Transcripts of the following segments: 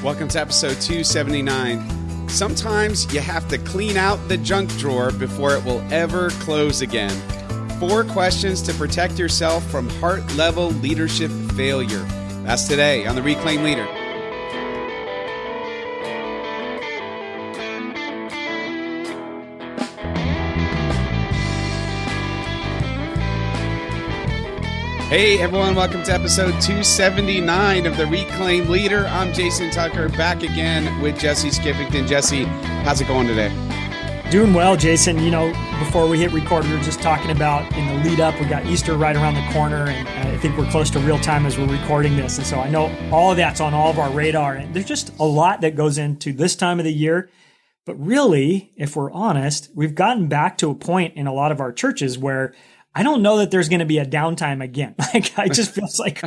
Welcome to episode 279. Sometimes you have to clean out the junk drawer before it will ever close again. Four questions to protect yourself from heart level leadership failure. That's today on the Reclaim Leader. Hey everyone, welcome to episode 279 of the Reclaim Leader. I'm Jason Tucker back again with Jesse Skippington. Jesse, how's it going today? Doing well, Jason. You know, before we hit record, we were just talking about in the lead up, we got Easter right around the corner, and I think we're close to real time as we're recording this. And so I know all of that's on all of our radar. And there's just a lot that goes into this time of the year. But really, if we're honest, we've gotten back to a point in a lot of our churches where I don't know that there's going to be a downtime again. Like, I just feels like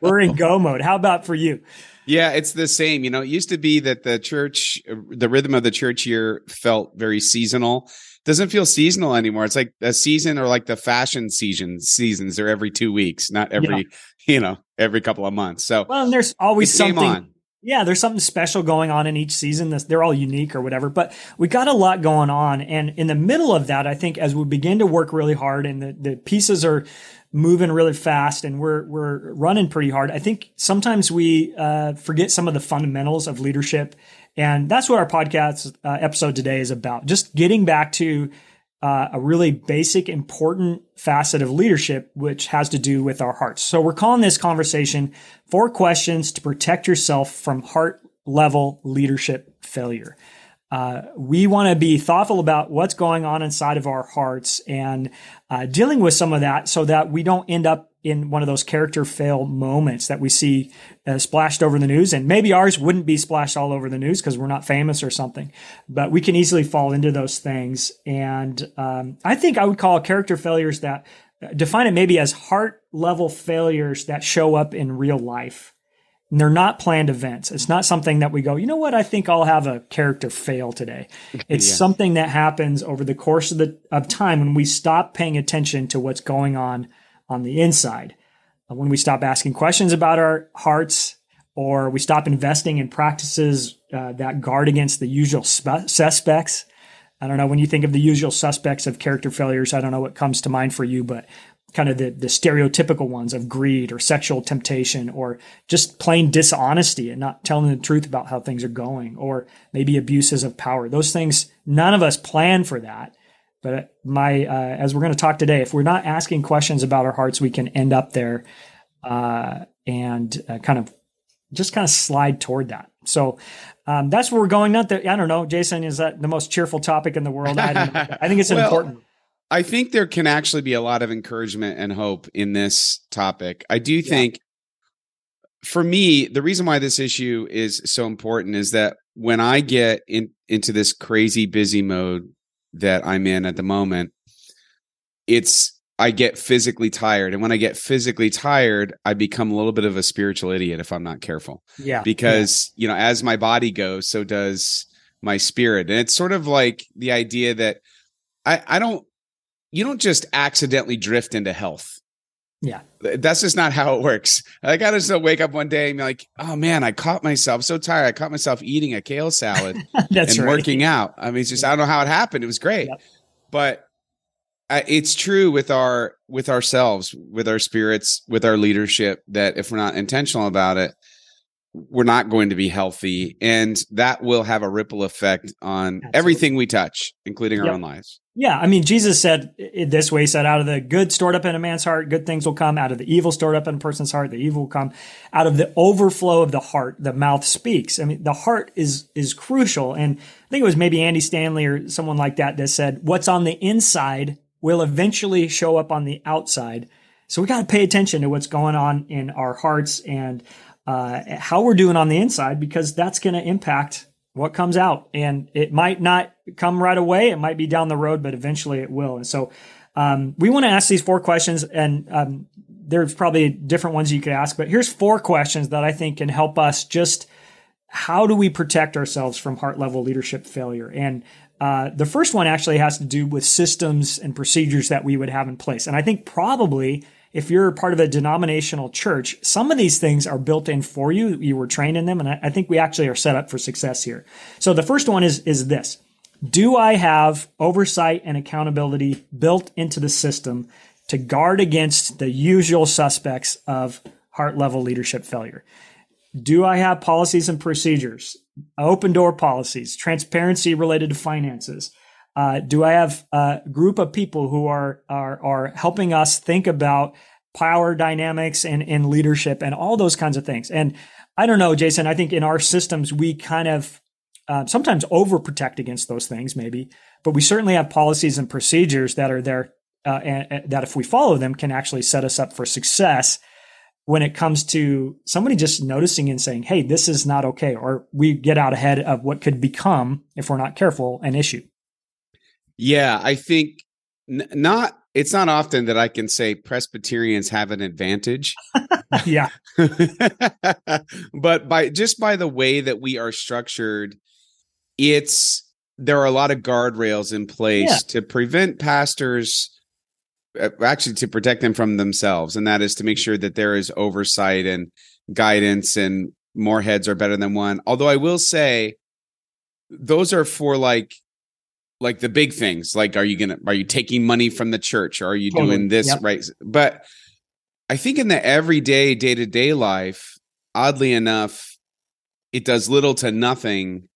we're in go mode. How about for you? Yeah, it's the same. You know, it used to be that the church, the rhythm of the church year felt very seasonal. Doesn't feel seasonal anymore. It's like a season or like the fashion season seasons. They're every two weeks, not every, yeah. you know, every couple of months. So, well, and there's always something yeah, there's something special going on in each season. They're all unique or whatever, but we got a lot going on. And in the middle of that, I think as we begin to work really hard and the, the pieces are moving really fast and we're, we're running pretty hard, I think sometimes we uh, forget some of the fundamentals of leadership. And that's what our podcast uh, episode today is about. Just getting back to uh, a really basic, important facet of leadership, which has to do with our hearts. So we're calling this conversation four questions to protect yourself from heart level leadership failure. Uh, we want to be thoughtful about what's going on inside of our hearts and uh, dealing with some of that so that we don't end up in one of those character fail moments that we see uh, splashed over the news. And maybe ours wouldn't be splashed all over the news because we're not famous or something, but we can easily fall into those things. And um, I think I would call character failures that uh, define it maybe as heart level failures that show up in real life. And they're not planned events. It's not something that we go, you know what? I think I'll have a character fail today. It's yeah. something that happens over the course of the of time when we stop paying attention to what's going on on the inside. Uh, when we stop asking questions about our hearts, or we stop investing in practices uh, that guard against the usual spe- suspects. I don't know when you think of the usual suspects of character failures. I don't know what comes to mind for you, but kind of the, the stereotypical ones of greed or sexual temptation or just plain dishonesty and not telling the truth about how things are going or maybe abuses of power. Those things, none of us plan for that. But my, uh, as we're going to talk today, if we're not asking questions about our hearts, we can end up there uh, and uh, kind of just kind of slide toward that. So um, that's where we're going. Not that I don't know, Jason, is that the most cheerful topic in the world? I, I think it's well, important. I think there can actually be a lot of encouragement and hope in this topic. I do think. Yeah. For me, the reason why this issue is so important is that when I get in, into this crazy busy mode that I'm in at the moment, it's I get physically tired. And when I get physically tired, I become a little bit of a spiritual idiot if I'm not careful. Yeah. Because, yeah. you know, as my body goes, so does my spirit. And it's sort of like the idea that I, I don't, you don't just accidentally drift into health. Yeah. That's just not how it works. I got to just wake up one day and be like, oh man, I caught myself so tired. I caught myself eating a kale salad That's and right. working out. I mean, it's just, I don't know how it happened. It was great. Yep. But it's true with our with ourselves, with our spirits, with our leadership that if we're not intentional about it, we're not going to be healthy and that will have a ripple effect on Absolutely. everything we touch including our yep. own lives yeah i mean jesus said this way. He said out of the good stored up in a man's heart good things will come. Out of the evil stored up in a person's heart the evil will come. Out of the overflow of the heart the mouth speaks. I mean the heart is is crucial. And i think it was maybe andy stanley or someone like that that said what's on the inside will eventually show up on the outside. So we got to pay attention to what's going on in our hearts and uh, how we're doing on the inside because that's going to impact what comes out. And it might not come right away. It might be down the road, but eventually it will. And so um, we want to ask these four questions, and um, there's probably different ones you could ask, but here's four questions that I think can help us just how do we protect ourselves from heart level leadership failure? And uh, the first one actually has to do with systems and procedures that we would have in place. And I think probably if you're part of a denominational church, some of these things are built in for you. You were trained in them. And I, I think we actually are set up for success here. So the first one is, is this. Do I have oversight and accountability built into the system to guard against the usual suspects of heart level leadership failure? Do I have policies and procedures, open door policies, transparency related to finances? Uh, do I have a group of people who are, are, are helping us think about power dynamics and, and leadership and all those kinds of things? And I don't know, Jason, I think in our systems, we kind of uh, sometimes overprotect against those things, maybe, but we certainly have policies and procedures that are there uh, and, and that if we follow them can actually set us up for success when it comes to somebody just noticing and saying, Hey, this is not okay. Or we get out ahead of what could become, if we're not careful, an issue. Yeah, I think n- not. It's not often that I can say Presbyterians have an advantage. yeah, but by just by the way that we are structured, it's there are a lot of guardrails in place yeah. to prevent pastors uh, actually to protect them from themselves and that is to make sure that there is oversight and guidance and more heads are better than one although i will say those are for like like the big things like are you gonna are you taking money from the church or are you totally. doing this yep. right but i think in the everyday day-to-day life oddly enough it does little to nothing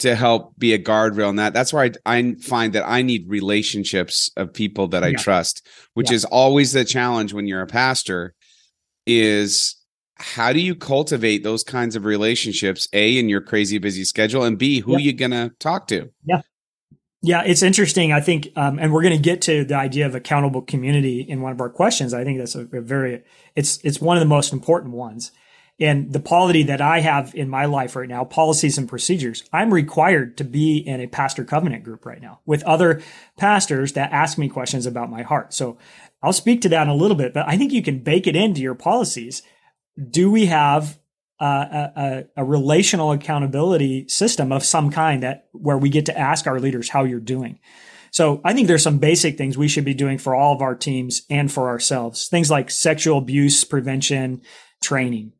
to help be a guardrail and that that's where I, I find that i need relationships of people that i yeah. trust which yeah. is always the challenge when you're a pastor is how do you cultivate those kinds of relationships a in your crazy busy schedule and b who yeah. you gonna talk to yeah yeah, it's interesting. I think, um, and we're going to get to the idea of accountable community in one of our questions. I think that's a, a, very, it's, it's one of the most important ones. And the polity that I have in my life right now, policies and procedures, I'm required to be in a pastor covenant group right now with other pastors that ask me questions about my heart. So I'll speak to that in a little bit, but I think you can bake it into your policies. Do we have a, a, relational accountability system of some kind that where we get to ask our leaders how you're doing. So I think there's some basic things we should be doing for all of our teams and for ourselves. Things like sexual abuse prevention training,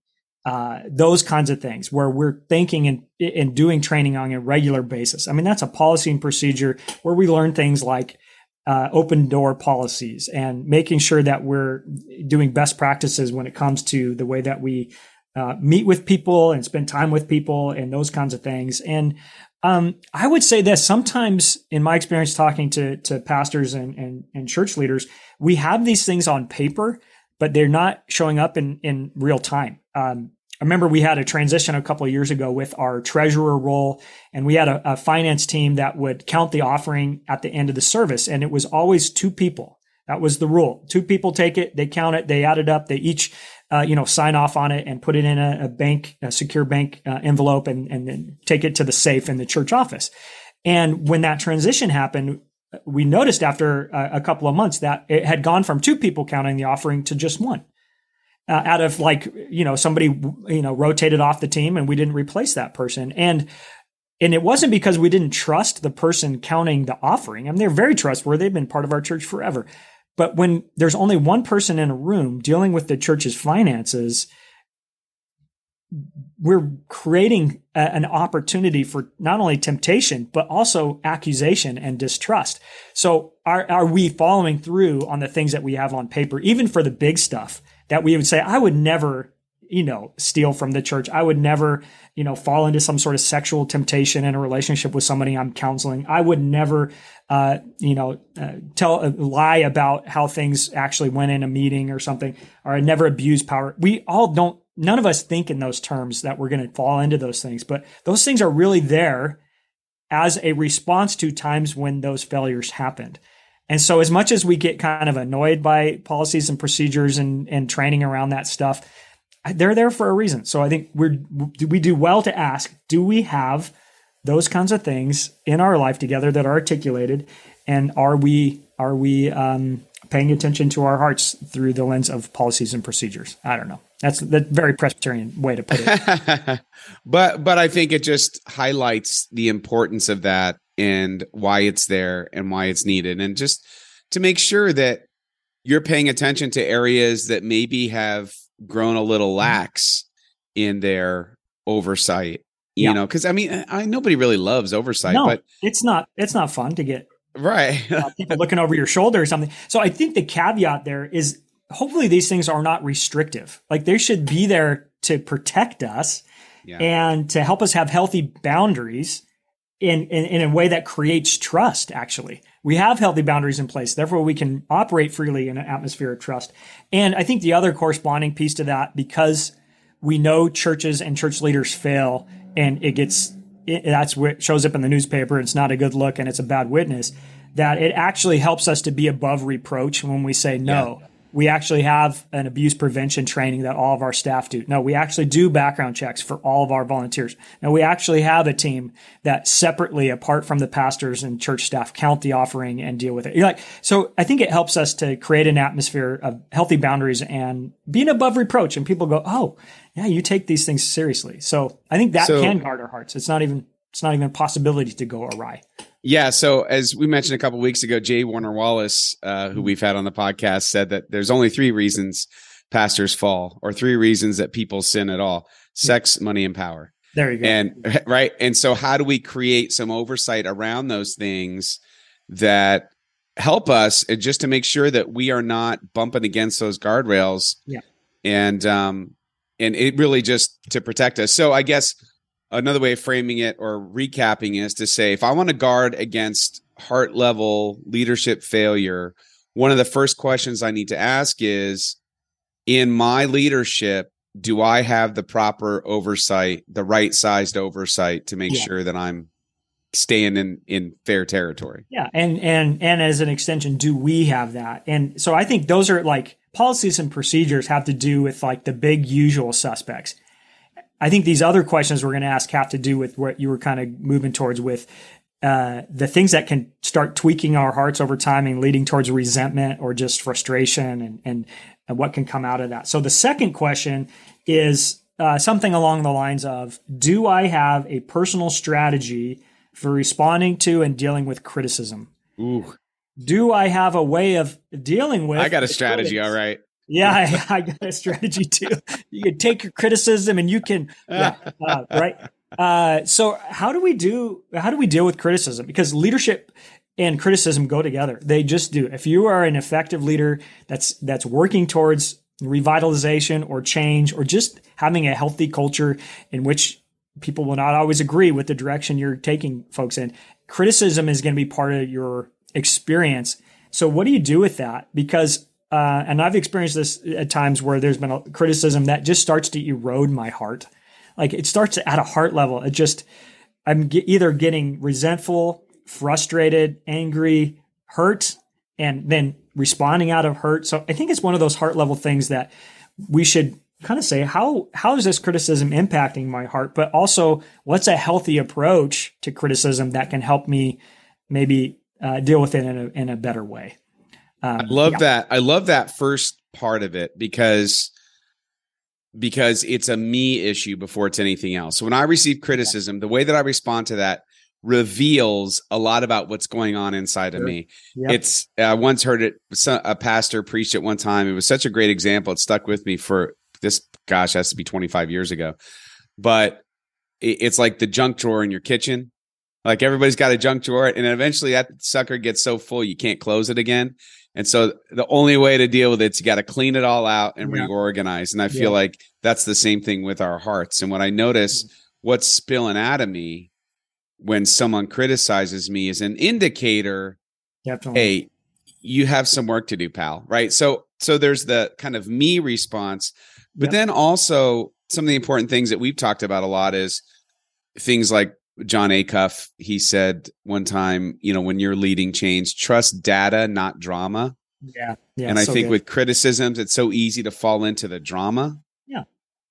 uh, those kinds of things where we're thinking and, and doing training on a regular basis. I mean, that's a policy and procedure where we learn things like uh, open door policies and making sure that we're doing best practices when it comes to the way that we uh, meet with people and spend time with people and those kinds of things. And um, I would say this sometimes, in my experience talking to to pastors and, and, and church leaders, we have these things on paper, but they're not showing up in in real time. Um, I remember we had a transition a couple of years ago with our treasurer role, and we had a, a finance team that would count the offering at the end of the service, and it was always two people. That was the rule. Two people take it, they count it, they add it up, they each uh, you know, sign off on it and put it in a, a bank, a secure bank uh, envelope and, and then take it to the safe in the church office. And when that transition happened, we noticed after a, a couple of months that it had gone from two people counting the offering to just one. Uh, out of like, you know, somebody, you know, rotated off the team and we didn't replace that person. And and it wasn't because we didn't trust the person counting the offering. I mean, they're very trustworthy. They've been part of our church forever. But when there's only one person in a room dealing with the church's finances, we're creating a, an opportunity for not only temptation, but also accusation and distrust. So are, are we following through on the things that we have on paper, even for the big stuff that we would say, I would never you know, steal from the church. I would never, you know, fall into some sort of sexual temptation in a relationship with somebody I'm counseling. I would never, uh, you know, uh, tell a lie about how things actually went in a meeting or something, or I never abuse power. We all don't, none of us think in those terms that we're going to fall into those things, but those things are really there as a response to times when those failures happened. And so as much as we get kind of annoyed by policies and procedures and, and training around that stuff, they're there for a reason. So I think we're we do well to ask, do we have those kinds of things in our life together that are articulated, and are we are we um, paying attention to our hearts through the lens of policies and procedures? I don't know. That's the very Presbyterian way to put it. but but I think it just highlights the importance of that and why it's there and why it's needed, and just to make sure that you're paying attention to areas that maybe have grown a little mm-hmm. lax in their oversight. You yeah. know, because I mean, I nobody really loves oversight, no, but it's not it's not fun to get right uh, people looking over your shoulder or something. So I think the caveat there is hopefully these things are not restrictive. Like they should be there to protect us yeah. and to help us have healthy boundaries in, in, in a way that creates trust, actually. We have healthy boundaries in place. Therefore, we can operate freely in an atmosphere of trust. And I think the other corresponding piece to that, because we know churches and church leaders fail and it gets, it, that's what shows up in the newspaper. It's not a good look and it's a bad witness that it actually helps us to be above reproach when we say no. Yeah we actually have an abuse prevention training that all of our staff do. No, we actually do background checks for all of our volunteers. Now we actually have a team that separately, apart from the pastors and church staff, count the offering and deal with it. You're like, so I think it helps us to create an atmosphere of healthy boundaries and being above reproach. And people go, oh, yeah, you take these things seriously. So I think that so, can guard our hearts. It's not even it's not even a possibility to go awry. Yeah. So as we mentioned a couple weeks ago, J. Warner Wallace, uh, who mm-hmm. we've had on the podcast, said that there's only three reasons pastors fall, or three reasons that people sin at all: sex, money, and power. There you go. And right. And so, how do we create some oversight around those things that help us uh, just to make sure that we are not bumping against those guardrails? Yeah. And um, and it really just to protect us. So I guess another way of framing it or recapping is to say if I want to guard against heart level leadership failure, one of the first questions I need to ask is in my leadership, do I have the proper oversight, the right sized oversight to make yeah. sure that I'm staying in in fair territory? Yeah, and and and as an extension, do we have that? And so I think those are like policies and procedures have to do with like the big usual suspects. I think these other questions we're going to ask have to do with what you were kind of moving towards with uh, the things that can start tweaking our hearts over time and leading towards resentment or just frustration and, and, and what can come out of that. So the second question is uh, something along the lines of Do I have a personal strategy for responding to and dealing with criticism? Ooh. Do I have a way of dealing with? I got a strategy, critics? all right. Yeah, I, I, got a strategy too. You can take your criticism and you can, yeah, uh, right? Uh, so how do we do? How do we deal with criticism? Because leadership and criticism go together. They just do. If you are an effective leader that's that's working towards revitalization or change or just having a healthy culture in which people will not always agree with the direction you're taking folks in, criticism is going to be part of your experience. So what do you do with that? Because uh, and I've experienced this at times where there's been a criticism that just starts to erode my heart. Like it starts at a heart level. It just, I'm get, either getting resentful, frustrated, angry, hurt, and then responding out of hurt. So I think it's one of those heart level things that we should kind of say how how is this criticism impacting my heart but also what's a healthy approach to criticism that can help me maybe uh, deal with it in a, in a better way um, I love yeah. that. I love that first part of it because because it's a me issue before it's anything else. So when I receive criticism, yeah. the way that I respond to that reveals a lot about what's going on inside sure. of me. Yep. It's I once heard it a pastor preached it one time. It was such a great example. It stuck with me for this gosh, has to be 25 years ago. But it's like the junk drawer in your kitchen. Like everybody's got a junk drawer, and eventually that sucker gets so full you can't close it again. And so the only way to deal with it is you got to clean it all out and yeah. reorganize. And I feel yeah. like that's the same thing with our hearts. And what I notice, mm-hmm. what's spilling out of me when someone criticizes me is an indicator. Definitely. Hey, you have some work to do, pal. Right. So, so there's the kind of me response, but yep. then also some of the important things that we've talked about a lot is things like Jon Acuff, he said one time, you know, when you're leading change, trust data, not drama. Yeah. yeah and I so think good. with criticisms, it's so easy to fall into the drama. Yeah.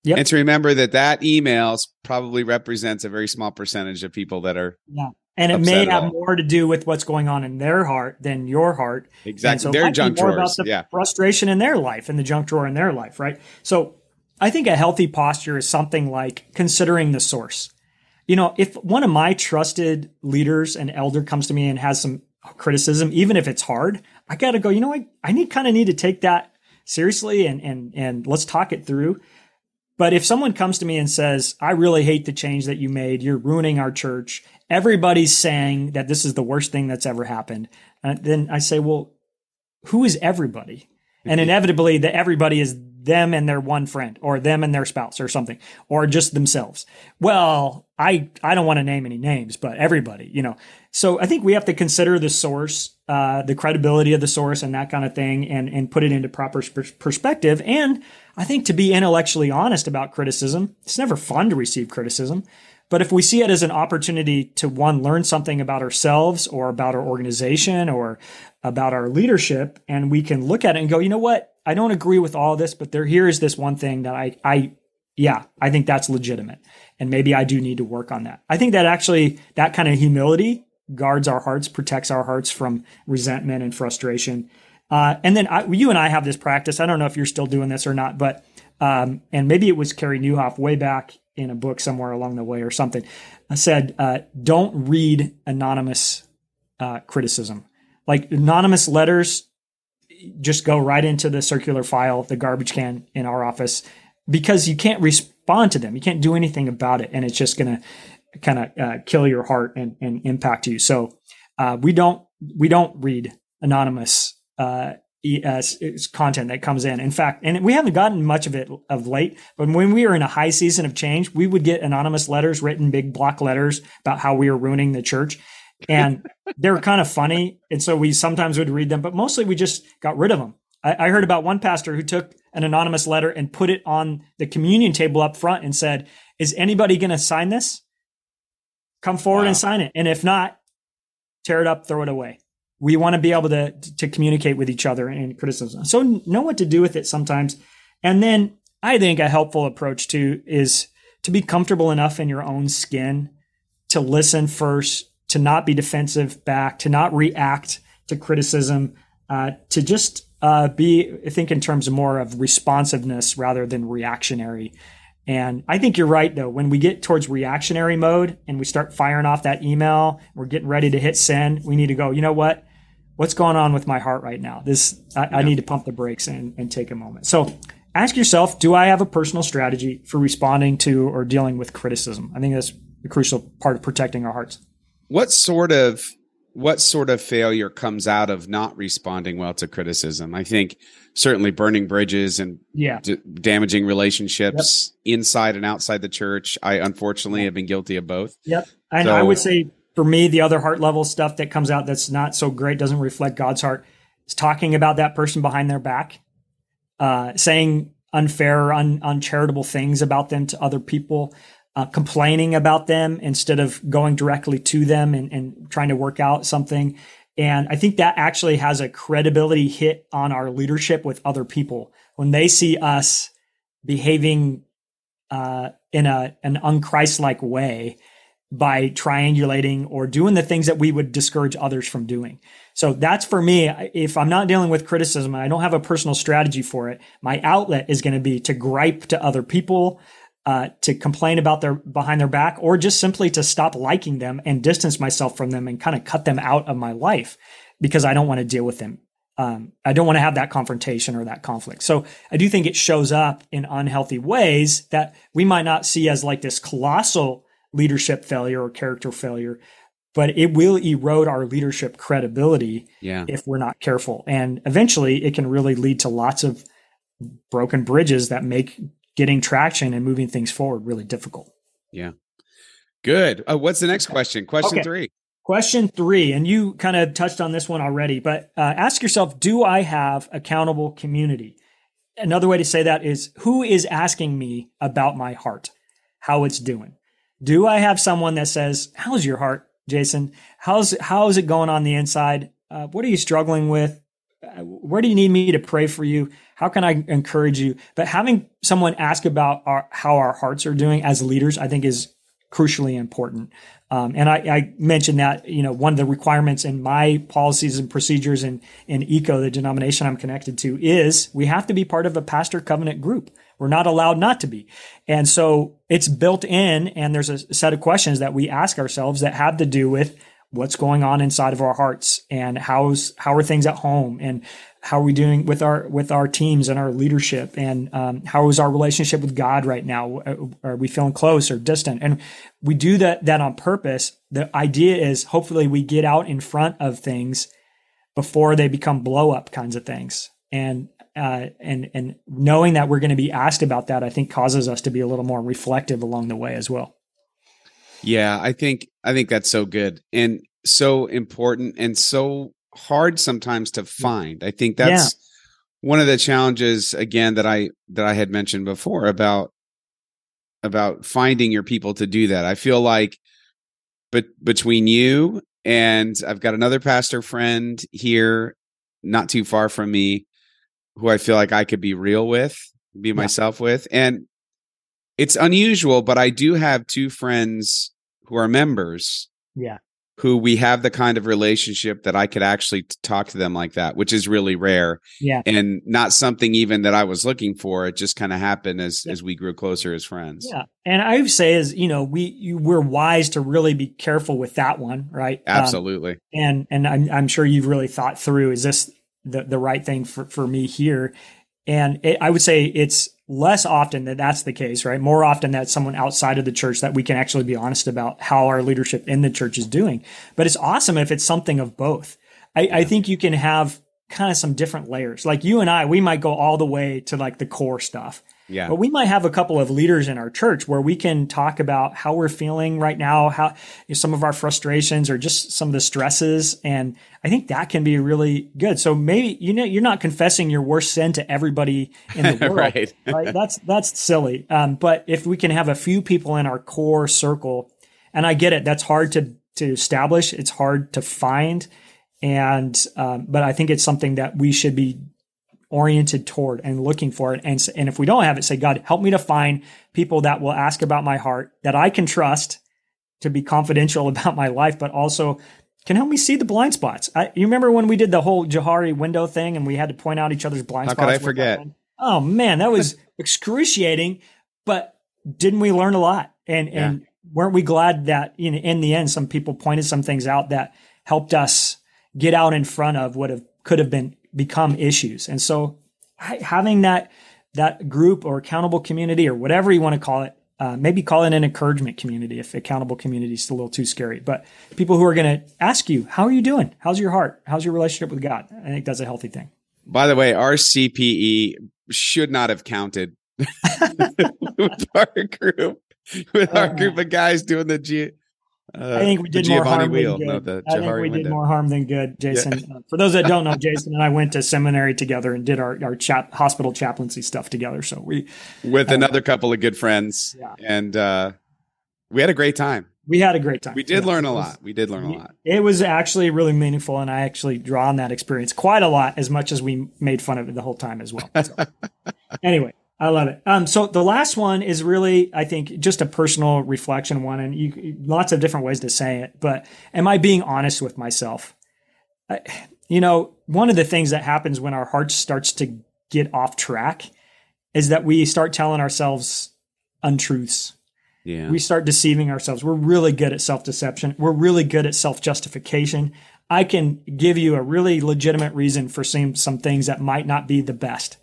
Yep. And to remember that that email probably represents a very small percentage of people that are. Yeah. And it may have more to do with what's going on in their heart than your heart. Exactly. So their junk drawers. About the yeah. frustration in their life and the junk drawer in their life, right? So I think a healthy posture is something like considering the source. You know, if one of my trusted leaders and elder comes to me and has some criticism, even if it's hard, I got to go, you know, I, I need kind of need to take that seriously and, and, and let's talk it through. But if someone comes to me and says, I really hate the change that you made, you're ruining our church, everybody's saying that this is the worst thing that's ever happened, uh, then I say, well, who is everybody? And inevitably, the everybody is them and their one friend or them and their spouse or something or just themselves. Well, I I don't want to name any names, but everybody, you know. So I think we have to consider the source, uh, the credibility of the source, and that kind of thing, and and put it into proper perspective. And I think to be intellectually honest about criticism, it's never fun to receive criticism. But if we see it as an opportunity to one, learn something about ourselves or about our organization or about our leadership, and we can look at it and go, you know what? I don't agree with all this, but there here is this one thing that I, I, yeah, I think that's legitimate. And maybe I do need to work on that. I think that actually, that kind of humility guards our hearts, protects our hearts from resentment and frustration. Uh, and then I, you and I have this practice. I don't know if you're still doing this or not, but um, and maybe it was Carey Nieuwhof way back in a book somewhere along the way or something, I said, uh, don't read anonymous uh, criticism. Like anonymous letters just go right into the circular file, the garbage can in our office, because you can't respond to them. You can't do anything about it. And it's just going to kind of uh, kill your heart and, and impact you. So uh, we don't, we don't read anonymous uh, uh, content that comes in. In fact, and we haven't gotten much of it of late, but when we were in a high season of change, we would get anonymous letters written, big block letters about how we are ruining the church. And they were kind of funny. And so we sometimes would read them, but mostly we just got rid of them. I, I heard about one pastor who took an anonymous letter and put it on the communion table up front and said, Is anybody going to sign this? Come forward wow. and sign it. And if not, tear it up, throw it away we want to be able to to communicate with each other in criticism. So know what to do with it sometimes. And then I think a helpful approach too is to be comfortable enough in your own skin to listen first, to not be defensive back, to not react to criticism, uh, to just uh, be I think in terms of more of responsiveness rather than reactionary. And I think you're right though. When we get towards reactionary mode and we start firing off that email, we're getting ready to hit send. We need to go. You know what? what's going on with my heart right now? This I, yeah. I need to pump the brakes and, and take a moment. So ask yourself, do I have a personal strategy for responding to or dealing with criticism? I think that's a crucial part of protecting our hearts. What sort of what sort of failure comes out of not responding well to criticism? I think certainly burning bridges and yeah. d- damaging relationships yep. inside and outside the church. I unfortunately have been guilty of both. Yep. And so, I would say for me, the other heart level stuff that comes out that's not so great, doesn't reflect God's heart, is talking about that person behind their back, uh, saying unfair or un- uncharitable things about them to other people, uh, complaining about them instead of going directly to them and, and trying to work out something. And I think that actually has a credibility hit on our leadership with other people when they see us behaving uh, in a an unchristlike way by triangulating or doing the things that we would discourage others from doing. So that's for me. If I'm not dealing with criticism, I don't have a personal strategy for it. My outlet is going to be to gripe to other people, uh, to complain about their behind their back, or just simply to stop liking them and distance myself from them and kind of cut them out of my life because I don't want to deal with them. Um, I don't want to have that confrontation or that conflict. So I do think it shows up in unhealthy ways that we might not see as like this colossal leadership failure or character failure, but it will erode our leadership credibility yeah. if we're not careful. And eventually it can really lead to lots of broken bridges that make getting traction and moving things forward really difficult. Yeah. Good. Uh, what's the next question? Question okay. three. Question three, and you kind of touched on this one already, but uh, ask yourself Do I have accountable community? Another way to say that is Who is asking me about my heart, how it's doing? Do I have someone that says, "How's your heart, Jason? How's how's it going on the inside? Uh, what are you struggling with? Uh, where do you need me to pray for you? How can I encourage you?" But having someone ask about our, how our hearts are doing as leaders, I think, is crucially important. Um, and I, I, mentioned that you know one of the requirements in my policies and procedures in in ECO, the denomination I'm connected to, is we have to be part of a pastor covenant group. We're not allowed not to be. And so it's built in and there's a set of questions that we ask ourselves that have to do with what's going on inside of our hearts and how's how are things at home and how are we doing with our with our teams and our leadership and um, how is our relationship with god right now? Are we feeling close or distant? And we do that that on purpose. The idea is hopefully we get out in front of things before they become blow up kinds of things. And uh, and and knowing that we're going to be asked about that i think causes us to be a little more reflective along the way as well yeah i think i think that's so good and so important and so hard sometimes to mm. find. I think that's yeah. one of the challenges again that I that I had mentioned before about about finding your people to do that. I feel like but between you and I've got another pastor friend here not too far from me who I feel like I could be real with, be yeah. myself with. And it's unusual, but I do have two friends who are members. Yeah who we have the kind of relationship that I could actually talk to them like that, which is really rare. Yeah. And not something even that I was looking for. It just kind of happened as yeah. as we grew closer as friends. Yeah. And I would say is, you know, we you, we're wise to really be careful with that one, right? Um, Absolutely. Um, and and I'm I'm sure you've really thought through is this the the right thing for for me here? And it, I would say it's less often that that's the case, right? More often that someone outside of the church that we can actually be honest about how our leadership in the church is doing. But it's awesome if it's something of both. I, I think you can have kind of some different layers. Like you and I, we might go all the way to like the core stuff. Yeah. But we might have a couple of leaders in our church where we can talk about how we're feeling right now, how you know, some of our frustrations or just some of the stresses. And I think that can be really good. So maybe, you know, you're not confessing your worst sin to everybody in the world. right. right. That's, that's silly. Um, but if we can have a few people in our core circle, and I get it, that's hard to, to establish. It's hard to find. And, um, but I think it's something that we should be oriented toward and looking for it. And, and if we don't have it, say, God, help me to find people that will ask about my heart that I can trust to be confidential about my life, but also can help me see the blind spots. I, you remember when we did the whole Johari window thing and we had to point out each other's blind How spots? How could I forget? Oh man, that was excruciating, but didn't we learn a lot? And, yeah. and weren't we glad that know, in the end, some people pointed some things out that helped us get out in front of what have, could have been become issues. And so having that that group or accountable community or whatever you want to call it, uh, maybe call it an encouragement community if accountable community is a little too scary. But people who are going to ask you, "How are you doing? How's your heart? How's your relationship with God?" I think that's a healthy thing. By the way, our CPE should not have counted with our group with our group of guys doing the G uh, I think we did more harm wheel, than good. I think we window. did more harm than good, Jason. Yeah. Uh, for those that don't know, Jason and I went to seminary together and did our our chap, hospital chaplaincy stuff together. So we with uh, another couple of good friends, yeah. and uh, we had a great time. We had a great time. We did yeah. learn a lot. We did learn a lot. It was actually really meaningful, and I actually draw on that experience quite a lot, as much as we made fun of it the whole time as well. So. anyway, I love it. Um, so the last one is really, I think, just a personal reflection one, and you, lots of different ways to say it. But am I being honest with myself? I, you know, one of the things that happens when our heart starts to get off track is that we start telling ourselves untruths. Yeah. We start deceiving ourselves. We're really good at self deception. We're really good at self justification. I can give you a really legitimate reason for some, some things that might not be the best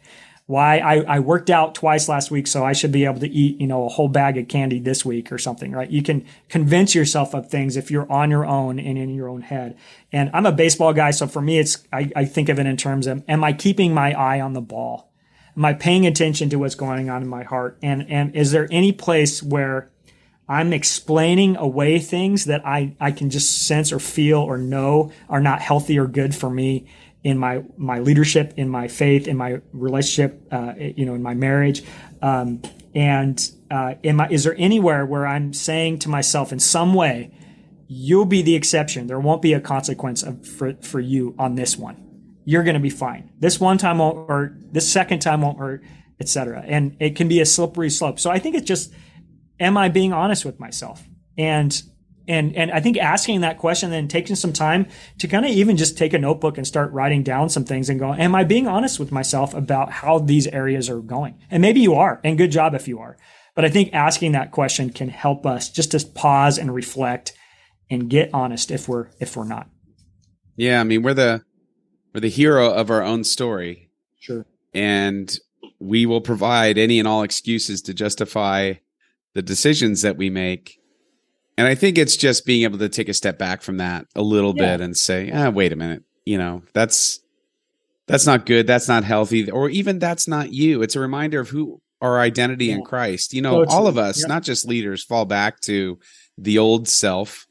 why I, I worked out twice last week, so I should be able to eat, you know, a whole bag of candy this week or something, right? You can convince yourself of things if you're on your own and in your own head. And I'm a baseball guy, so for me, it's, I, I think of it in terms of, am I keeping my eye on the ball? Am I paying attention to what's going on in my heart? And, and is there any place where I'm explaining away things that I, I can just sense or feel or know are not healthy or good for me? In my my leadership, in my faith, in my relationship, uh, you know, in my marriage, um, and uh, my, is there anywhere where I'm saying to myself in some way, you'll be the exception. There won't be a consequence of, for for you on this one. You're going to be fine. This one time won't hurt. This second time won't hurt, etc. And it can be a slippery slope. So I think it's just, am I being honest with myself? And and and I think asking that question and taking some time to kind of even just take a notebook and start writing down some things and go, am I being honest with myself about how these areas are going? And maybe you are, and good job if you are. But I think asking that question can help us just to pause and reflect and get honest if we're if we're not. Yeah, I mean we're the we're the hero of our own story. Sure. And we will provide any and all excuses to justify the decisions that we make. And I think it's just being able to take a step back from that a little yeah. bit and say, ah, wait a minute, you know, that's that's not good, that's not healthy, or even that's not you. It's a reminder of who our identity yeah. in Christ. You know, all of us, not just leaders, fall back to the old self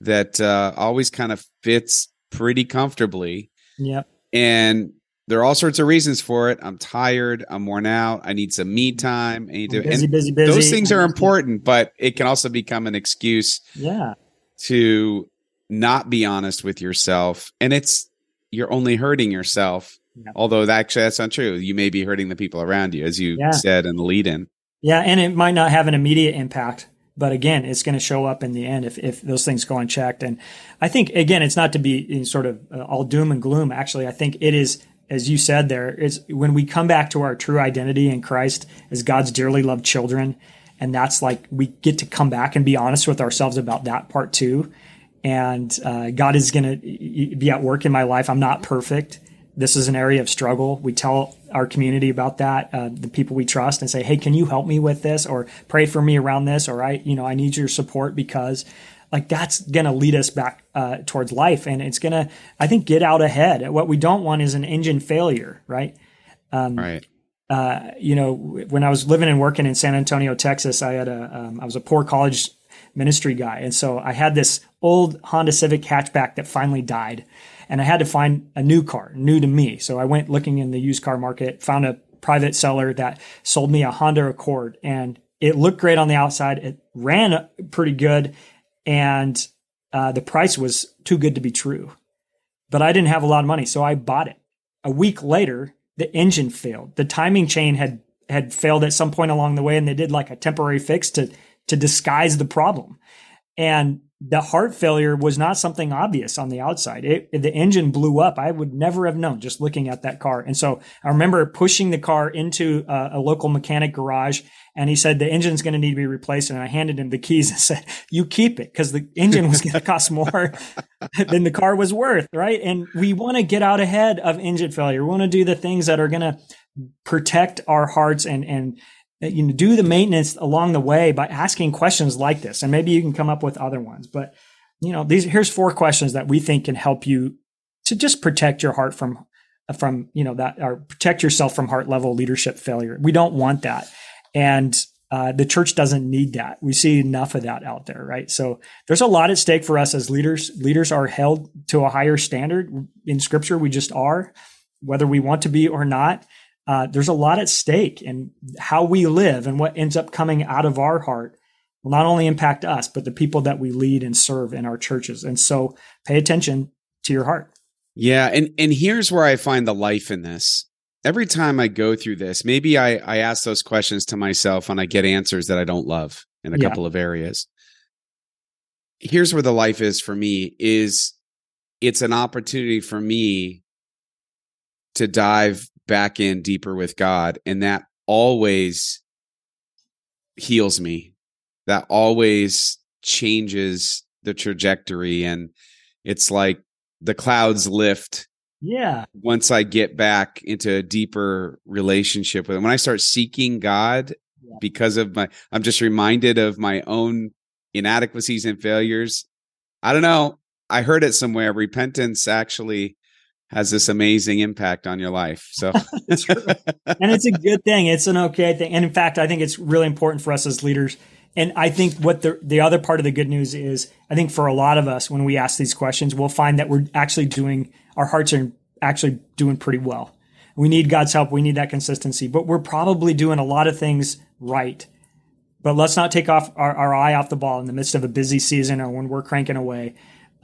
that uh, always kind of fits pretty comfortably. Yep. And there are all sorts of reasons for it. I'm tired. I'm worn out. I need some me time. I need to. Busy, busy, busy. Those things are important, but it can also become an excuse. Yeah. To not be honest with yourself, and it's you're only hurting yourself. Yeah. Although that, actually that's not true. You may be hurting the people around you, as you yeah. said in the lead in. Yeah, and it might not have an immediate impact, but again, it's going to show up in the end if, if those things go unchecked. And I think again, it's not to be sort of uh, all doom and gloom. Actually, I think it is, as you said there, is when we come back to our true identity in Christ as God's dearly loved children, and that's like we get to come back and be honest with ourselves about that part too. And uh, God is going to be at work in my life. I'm not perfect this is an area of struggle. We tell our community about that, uh, the people we trust, and say, "Hey, can you help me with this?" or "Pray for me around this," or "I, you know, I need your support because." Like that's gonna lead us back uh, towards life, and it's gonna, I think, get out ahead. What we don't want is an engine failure, right? Um, right. Uh, you know, when I was living and working in San Antonio, Texas, I had a, um, I was a poor college ministry guy, and so I had this old Honda Civic hatchback that finally died and I had to find a new car, new to me. So I went looking in the used car market, found a private seller that sold me a Honda Accord and it looked great on the outside. It ran pretty good and uh, the price was too good to be true. But I didn't have a lot of money, so I bought it. A week later, the engine failed. The timing chain had had failed at some point along the way, and they did like a temporary fix to to disguise the problem. And the heart failure was not something obvious on the outside. It, the engine blew up. I would never have known just looking at that car. And so I remember pushing the car into a, a local mechanic garage and he said the engine's going to need to be replaced. And I handed him the keys and said, you keep it because the engine was going to cost more than the car was worth. Right. And we want to get out ahead of engine failure. We want to do the things that are going to protect our hearts and, and, you know do the maintenance along the way by asking questions like this. And maybe you can come up with other ones but you know these here's four questions that we think can help you to just protect your heart from from you know that or protect yourself from heart level leadership failure. We don't want that. And uh, the church doesn't need that. We see enough of that out there right? So there's a lot at stake for us as leaders. Leaders are held to a higher standard. In scripture we just are whether we want to be or not uh, there's a lot at stake and how we live and what ends up coming out of our heart will not only impact us, but the people that we lead and serve in our churches. And so pay attention to your heart. Yeah. And, and here's where I find the life in this. Every time I go through this, maybe I, I ask those questions to myself and I get answers that I don't love in a yeah. couple of areas. Here's where the life is for me is it's an opportunity for me to dive back in deeper with God. And that always heals me. That always changes the trajectory. And it's like the clouds lift. Yeah. Once I get back into a deeper relationship with him, when I start seeking God yeah. because of my, I'm just reminded of my own inadequacies and failures. I don't know. I heard it somewhere. Repentance actually has this amazing impact on your life. So, and it's a good thing. It's an okay thing. And in fact, I think it's really important for us as leaders. And I think what the the other part of the good news is, I think for a lot of us, when we ask these questions, we'll find that we're actually doing our hearts are actually doing pretty well. We need God's help. We need that consistency, but we're probably doing a lot of things right. But let's not take off our, our eye off the ball in the midst of a busy season or when we're cranking away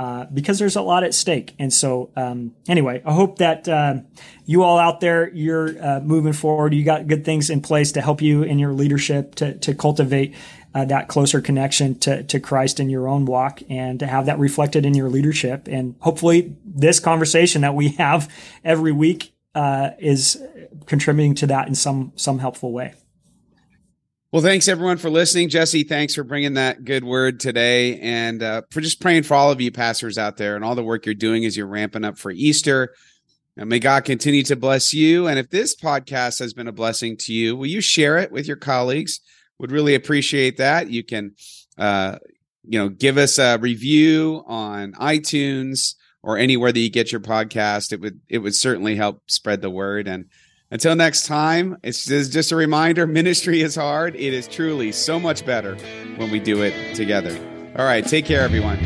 uh, because there's a lot at stake. And so, um, anyway, I hope that uh, you all out there, you're uh, moving forward. You got good things in place to help you in your leadership to, to cultivate uh, that closer connection to, to Christ in your own walk and to have that reflected in your leadership. And hopefully, this conversation that we have every week uh, is contributing to that in some some helpful way. Well, thanks everyone for listening. Jesse, thanks for bringing that good word today and uh, for just praying for all of you pastors out there and all the work you're doing as you're ramping up for Easter. And may God continue to bless you. And if this podcast has been a blessing to you, will you share it with your colleagues? Would really appreciate that. You can, uh, you know, give us a review on iTunes or anywhere that you get your podcast. It would it would certainly help spread the word. And until next time, it's just a reminder ministry is hard. It is truly so much better when we do it together. All right, take care, everyone.